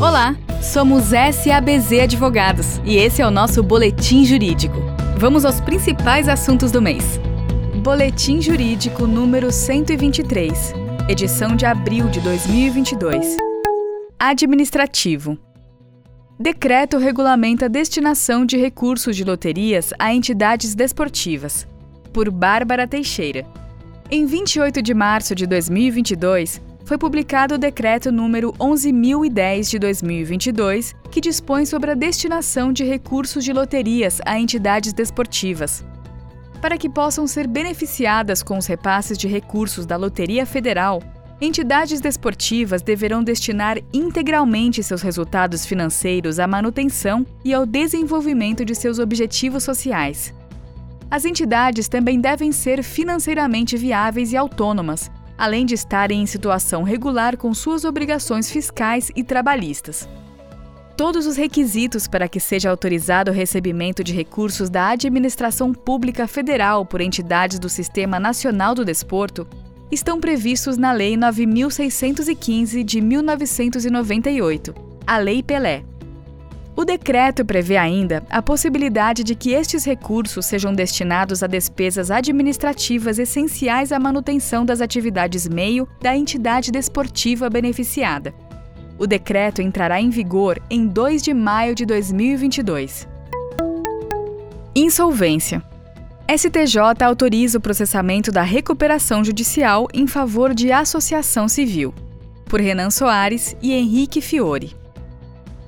Olá, somos SABZ Advogados e esse é o nosso Boletim Jurídico. Vamos aos principais assuntos do mês. Boletim Jurídico número 123, edição de abril de 2022. Administrativo. Decreto regulamenta a destinação de recursos de loterias a entidades desportivas. Por Bárbara Teixeira. Em 28 de março de 2022, foi publicado o decreto número 11010 de 2022, que dispõe sobre a destinação de recursos de loterias a entidades desportivas. Para que possam ser beneficiadas com os repasses de recursos da Loteria Federal, entidades desportivas deverão destinar integralmente seus resultados financeiros à manutenção e ao desenvolvimento de seus objetivos sociais. As entidades também devem ser financeiramente viáveis e autônomas, além de estarem em situação regular com suas obrigações fiscais e trabalhistas. Todos os requisitos para que seja autorizado o recebimento de recursos da administração pública federal por entidades do Sistema Nacional do Desporto estão previstos na Lei 9615 de 1998, a Lei Pelé. O decreto prevê ainda a possibilidade de que estes recursos sejam destinados a despesas administrativas essenciais à manutenção das atividades meio da entidade desportiva beneficiada. O decreto entrará em vigor em 2 de maio de 2022. Insolvência. STJ autoriza o processamento da recuperação judicial em favor de associação civil. Por Renan Soares e Henrique Fiore.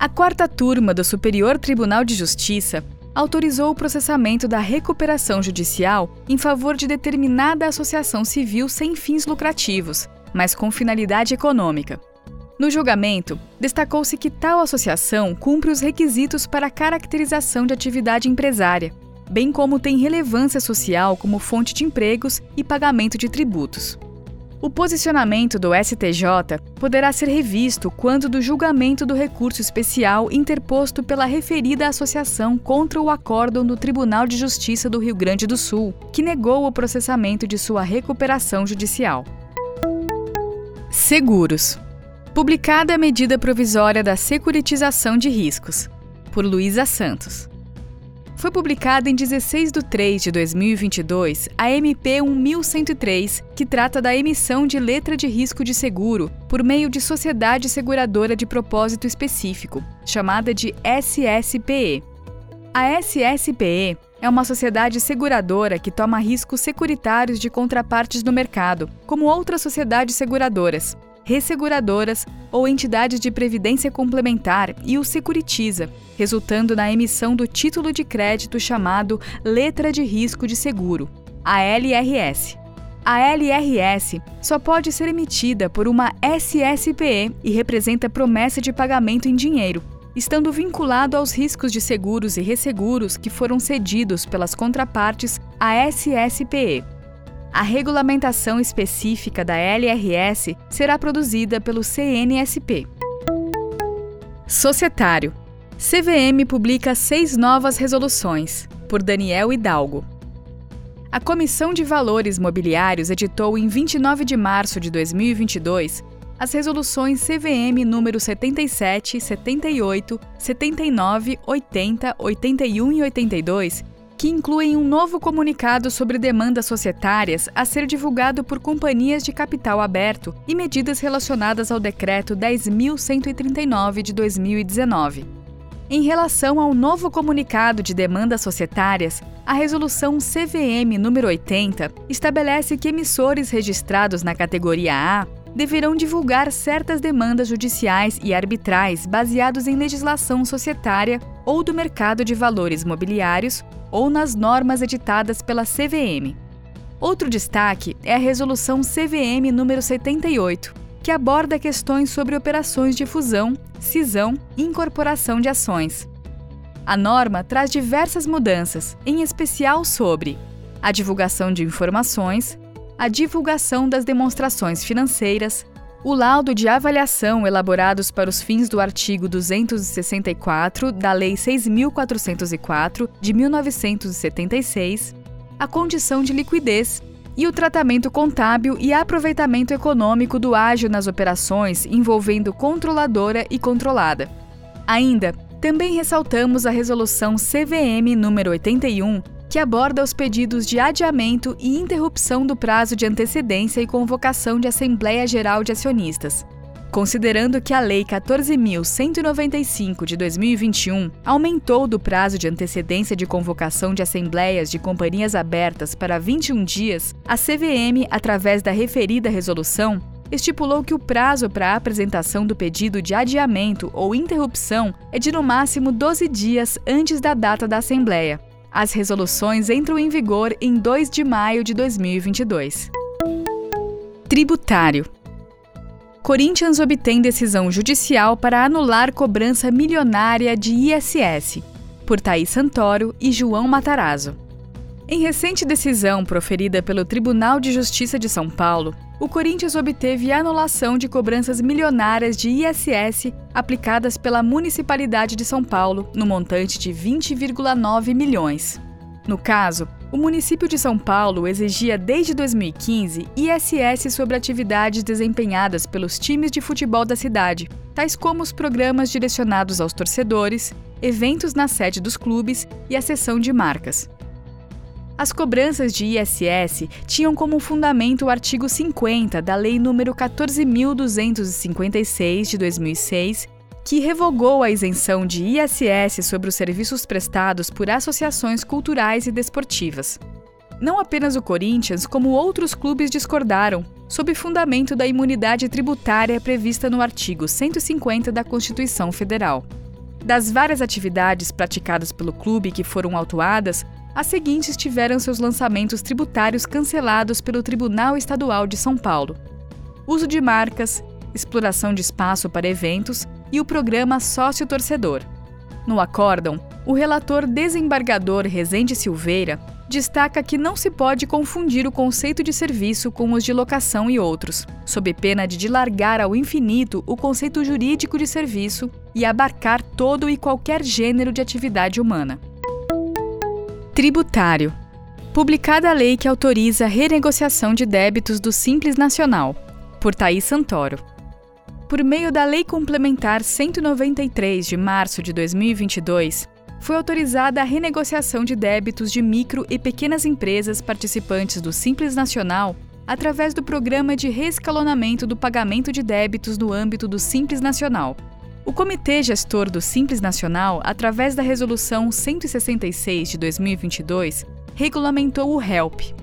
A quarta turma do Superior Tribunal de Justiça autorizou o processamento da recuperação judicial em favor de determinada associação civil sem fins lucrativos, mas com finalidade econômica. No julgamento, destacou-se que tal associação cumpre os requisitos para a caracterização de atividade empresária, bem como tem relevância social como fonte de empregos e pagamento de tributos. O posicionamento do STJ poderá ser revisto quando do julgamento do recurso especial interposto pela referida associação contra o acórdão do Tribunal de Justiça do Rio Grande do Sul, que negou o processamento de sua recuperação judicial. Seguros. Publicada a medida provisória da securitização de riscos, por Luísa Santos. Foi publicada em 16 de 3 de 2022 a MP 1103, que trata da emissão de letra de risco de seguro por meio de sociedade seguradora de propósito específico, chamada de SSPE. A SSPE é uma sociedade seguradora que toma riscos securitários de contrapartes no mercado, como outras sociedades seguradoras, resseguradoras ou entidades de previdência complementar e o securitiza, resultando na emissão do título de crédito chamado Letra de Risco de Seguro, a LRS. A LRS só pode ser emitida por uma SSPE e representa promessa de pagamento em dinheiro, estando vinculado aos riscos de seguros e resseguros que foram cedidos pelas contrapartes à SSPE. A regulamentação específica da LRS será produzida pelo CNSP. Societário. CVM publica seis novas resoluções, por Daniel Hidalgo. A Comissão de Valores Mobiliários editou em 29 de março de 2022 as resoluções CVM número 77, 78, 79, 80, 81 e 82 que incluem um novo comunicado sobre demandas societárias a ser divulgado por companhias de capital aberto e medidas relacionadas ao Decreto 10.139 de 2019. Em relação ao novo comunicado de demandas societárias, a resolução CVM número 80 estabelece que emissores registrados na categoria A deverão divulgar certas demandas judiciais e arbitrais baseados em legislação societária ou do mercado de valores mobiliários ou nas normas editadas pela CVM. Outro destaque é a resolução CVM número 78, que aborda questões sobre operações de fusão, cisão e incorporação de ações. A norma traz diversas mudanças, em especial sobre a divulgação de informações, a divulgação das demonstrações financeiras, o laudo de avaliação elaborados para os fins do artigo 264 da Lei 6.404 de 1976, a condição de liquidez e o tratamento contábil e aproveitamento econômico do ágio nas operações envolvendo controladora e controlada. Ainda, também ressaltamos a resolução CVM número 81, que aborda os pedidos de adiamento e interrupção do prazo de antecedência e convocação de Assembleia Geral de Acionistas. Considerando que a Lei 14.195 de 2021 aumentou do prazo de antecedência de convocação de assembleias de companhias abertas para 21 dias, a CVM, através da referida resolução, estipulou que o prazo para a apresentação do pedido de adiamento ou interrupção é de no máximo 12 dias antes da data da Assembleia. As resoluções entram em vigor em 2 de maio de 2022. Tributário Corinthians obtém decisão judicial para anular cobrança milionária de ISS, por Thaís Santoro e João Matarazzo. Em recente decisão proferida pelo Tribunal de Justiça de São Paulo, o Corinthians obteve anulação de cobranças milionárias de ISS aplicadas pela Municipalidade de São Paulo, no montante de 20,9 milhões. No caso, o município de São Paulo exigia desde 2015 ISS sobre atividades desempenhadas pelos times de futebol da cidade, tais como os programas direcionados aos torcedores, eventos na sede dos clubes e a sessão de marcas. As cobranças de ISS tinham como fundamento o artigo 50 da Lei nº 14.256 de 2006 que revogou a isenção de ISS sobre os serviços prestados por associações culturais e desportivas. Não apenas o Corinthians, como outros clubes discordaram, sob fundamento da imunidade tributária prevista no artigo 150 da Constituição Federal. Das várias atividades praticadas pelo clube que foram autuadas, as seguintes tiveram seus lançamentos tributários cancelados pelo Tribunal Estadual de São Paulo: uso de marcas, exploração de espaço para eventos e o programa Sócio Torcedor. No acórdão, o relator desembargador Rezende Silveira destaca que não se pode confundir o conceito de serviço com os de locação e outros, sob pena de dilargar ao infinito o conceito jurídico de serviço e abarcar todo e qualquer gênero de atividade humana. Tributário. Publicada a lei que autoriza a renegociação de débitos do Simples Nacional, por Thaís Santoro por meio da Lei Complementar 193 de março de 2022, foi autorizada a renegociação de débitos de micro e pequenas empresas participantes do Simples Nacional através do Programa de Reescalonamento do Pagamento de Débitos no âmbito do Simples Nacional. O Comitê Gestor do Simples Nacional, através da Resolução 166 de 2022, regulamentou o HELP,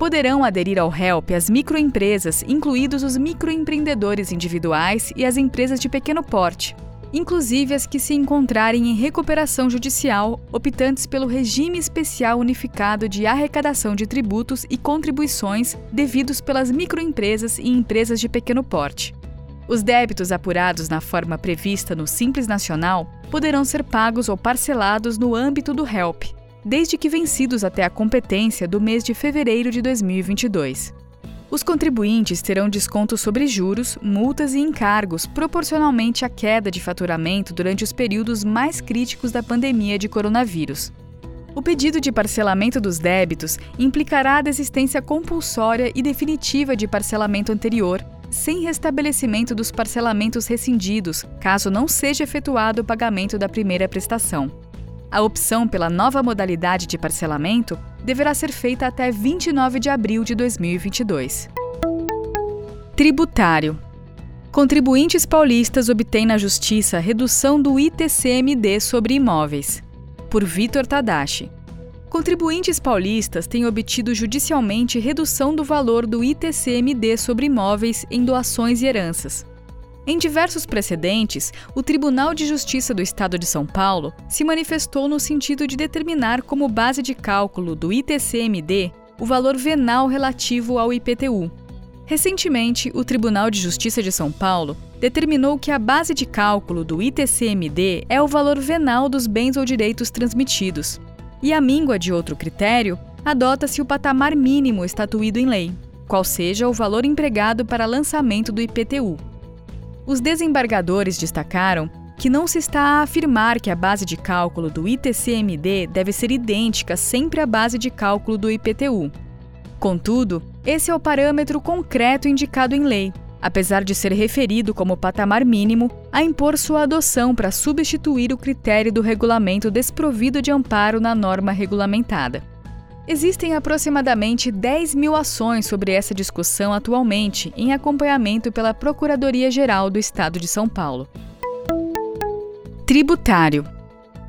Poderão aderir ao HELP as microempresas, incluídos os microempreendedores individuais e as empresas de pequeno porte, inclusive as que se encontrarem em recuperação judicial, optantes pelo regime especial unificado de arrecadação de tributos e contribuições devidos pelas microempresas e empresas de pequeno porte. Os débitos apurados na forma prevista no Simples Nacional poderão ser pagos ou parcelados no âmbito do HELP, desde que vencidos até a competência do mês de fevereiro de 2022. Os contribuintes terão desconto sobre juros, multas e encargos proporcionalmente à queda de faturamento durante os períodos mais críticos da pandemia de coronavírus. O pedido de parcelamento dos débitos implicará a desistência compulsória e definitiva de parcelamento anterior, sem restabelecimento dos parcelamentos rescindidos, caso não seja efetuado o pagamento da primeira prestação. A opção pela nova modalidade de parcelamento deverá ser feita até 29 de abril de 2022. Tributário. Contribuintes paulistas obtêm na Justiça redução do ITCMD sobre imóveis. Por Vitor Tadashi. Contribuintes paulistas têm obtido judicialmente redução do valor do ITCMD sobre imóveis em doações e heranças. Em diversos precedentes, o Tribunal de Justiça do Estado de São Paulo se manifestou no sentido de determinar como base de cálculo do ITCMD o valor venal relativo ao IPTU. Recentemente, o Tribunal de Justiça de São Paulo determinou que a base de cálculo do ITCMD é o valor venal dos bens ou direitos transmitidos. E a míngua de outro critério, adota-se o patamar mínimo estatuído em lei, qual seja o valor empregado para lançamento do IPTU. Os desembargadores destacaram que não se está a afirmar que a base de cálculo do ITCMD deve ser idêntica sempre à base de cálculo do IPTU. Contudo, esse é o parâmetro concreto indicado em lei, apesar de ser referido como patamar mínimo a impor sua adoção para substituir o critério do regulamento desprovido de amparo na norma regulamentada. Existem aproximadamente 10 mil ações sobre essa discussão atualmente, em acompanhamento pela Procuradoria-Geral do Estado de São Paulo. Tributário.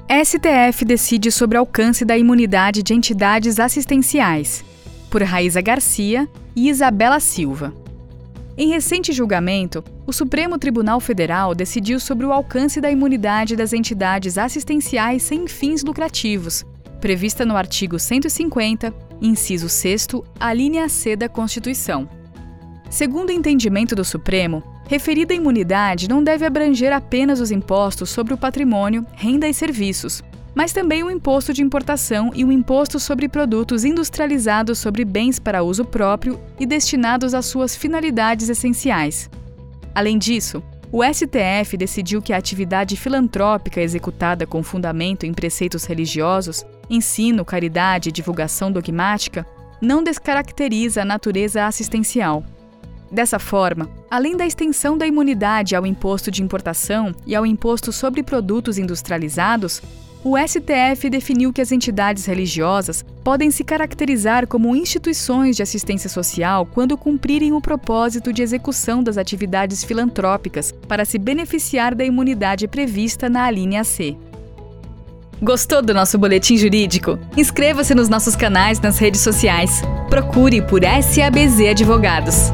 STF decide sobre alcance da imunidade de entidades assistenciais, por Raíza Garcia e Isabela Silva. Em recente julgamento, o Supremo Tribunal Federal decidiu sobre o alcance da imunidade das entidades assistenciais sem fins lucrativos, prevista no artigo 150, inciso 6, a linha C da Constituição. Segundo o entendimento do Supremo, referida imunidade não deve abranger apenas os impostos sobre o patrimônio, renda e serviços, mas também o imposto de importação e o imposto sobre produtos industrializados sobre bens para uso próprio e destinados às suas finalidades essenciais. Além disso, o STF decidiu que a atividade filantrópica executada com fundamento em preceitos religiosos, ensino, caridade e divulgação dogmática não descaracteriza a natureza assistencial. Dessa forma, além da extensão da imunidade ao imposto de importação e ao imposto sobre produtos industrializados, o STF definiu que as entidades religiosas podem se caracterizar como instituições de assistência social quando cumprirem o propósito de execução das atividades filantrópicas para se beneficiar da imunidade prevista na alínea C. Gostou do nosso boletim jurídico? Inscreva-se nos nossos canais nas redes sociais. Procure por SABZ Advogados.